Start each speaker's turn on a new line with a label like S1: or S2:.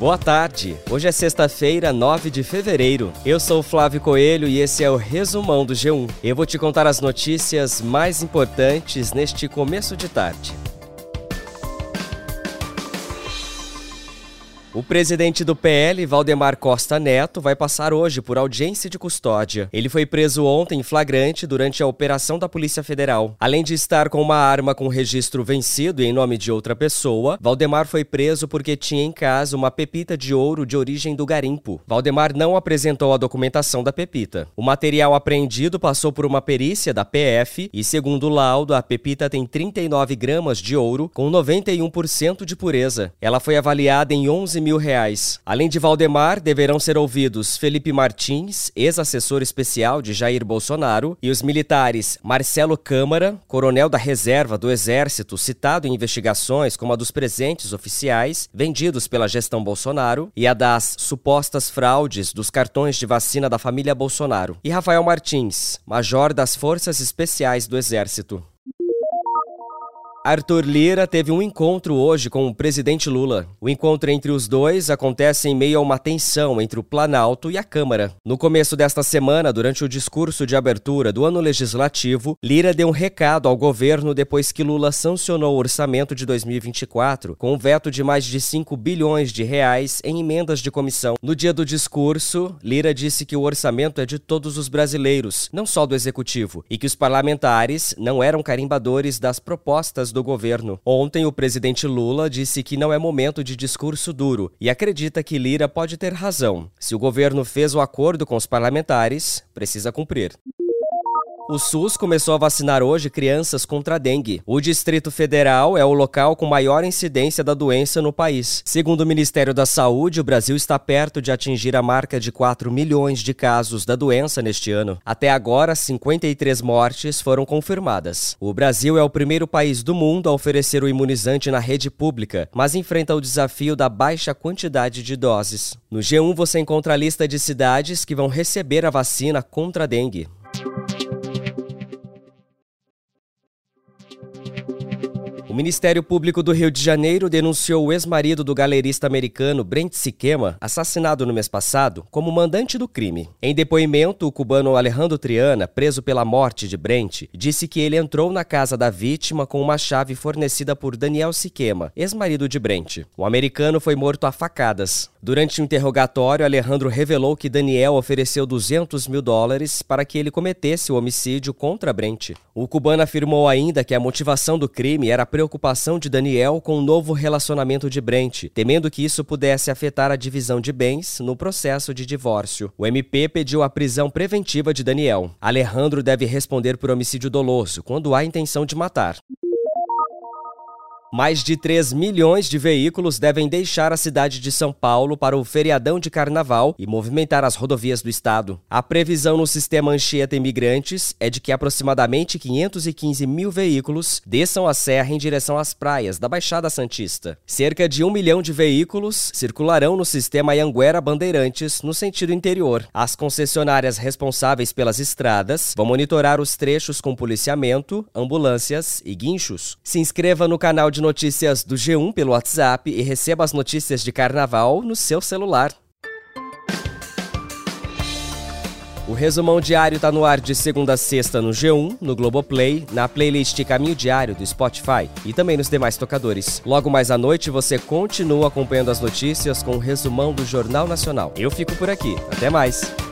S1: Boa tarde. Hoje é sexta-feira, 9 de fevereiro. Eu sou Flávio Coelho e esse é o resumão do G1. Eu vou te contar as notícias mais importantes neste começo de tarde. O presidente do PL, Valdemar Costa Neto, vai passar hoje por audiência de custódia. Ele foi preso ontem em flagrante durante a operação da Polícia Federal. Além de estar com uma arma com registro vencido em nome de outra pessoa, Valdemar foi preso porque tinha em casa uma pepita de ouro de origem do garimpo. Valdemar não apresentou a documentação da pepita. O material apreendido passou por uma perícia da PF e, segundo o laudo, a pepita tem 39 gramas de ouro com 91% de pureza. Ela foi avaliada em 11 mil reais. Além de Valdemar, deverão ser ouvidos Felipe Martins, ex-assessor especial de Jair Bolsonaro, e os militares Marcelo Câmara, coronel da reserva do Exército, citado em investigações como a dos presentes oficiais vendidos pela gestão Bolsonaro e a das supostas fraudes dos cartões de vacina da família Bolsonaro, e Rafael Martins, major das Forças Especiais do Exército. Arthur Lira teve um encontro hoje com o presidente Lula. O encontro entre os dois acontece em meio a uma tensão entre o Planalto e a Câmara. No começo desta semana, durante o discurso de abertura do ano legislativo, Lira deu um recado ao governo depois que Lula sancionou o orçamento de 2024 com um veto de mais de 5 bilhões de reais em emendas de comissão. No dia do discurso, Lira disse que o orçamento é de todos os brasileiros, não só do executivo, e que os parlamentares não eram carimbadores das propostas do governo. Ontem, o presidente Lula disse que não é momento de discurso duro e acredita que Lira pode ter razão. Se o governo fez o acordo com os parlamentares, precisa cumprir. O SUS começou a vacinar hoje crianças contra a dengue. O Distrito Federal é o local com maior incidência da doença no país. Segundo o Ministério da Saúde, o Brasil está perto de atingir a marca de 4 milhões de casos da doença neste ano. Até agora, 53 mortes foram confirmadas. O Brasil é o primeiro país do mundo a oferecer o imunizante na rede pública, mas enfrenta o desafio da baixa quantidade de doses. No G1 você encontra a lista de cidades que vão receber a vacina contra a dengue. Ministério Público do Rio de Janeiro denunciou o ex-marido do galerista americano Brent Siquema, assassinado no mês passado, como mandante do crime. Em depoimento, o cubano Alejandro Triana, preso pela morte de Brent, disse que ele entrou na casa da vítima com uma chave fornecida por Daniel Siquema, ex-marido de Brent. O americano foi morto a facadas. Durante o interrogatório, Alejandro revelou que Daniel ofereceu 200 mil dólares para que ele cometesse o homicídio contra Brent. O cubano afirmou ainda que a motivação do crime era a preocupação de Daniel com o novo relacionamento de Brent, temendo que isso pudesse afetar a divisão de bens no processo de divórcio. O MP pediu a prisão preventiva de Daniel. Alejandro deve responder por homicídio doloso, quando há intenção de matar. Mais de 3 milhões de veículos devem deixar a cidade de São Paulo para o feriadão de carnaval e movimentar as rodovias do estado. A previsão no sistema Anchieta Imigrantes é de que aproximadamente 515 mil veículos desçam a serra em direção às praias da Baixada Santista. Cerca de um milhão de veículos circularão no sistema Anguera Bandeirantes no sentido interior. As concessionárias responsáveis pelas estradas vão monitorar os trechos com policiamento, ambulâncias e guinchos. Se inscreva no canal de de notícias do G1 pelo WhatsApp e receba as notícias de carnaval no seu celular. O resumão diário está no ar de segunda a sexta no G1, no Globoplay, na playlist Caminho Diário do Spotify e também nos demais tocadores. Logo mais à noite você continua acompanhando as notícias com o resumão do Jornal Nacional. Eu fico por aqui. Até mais!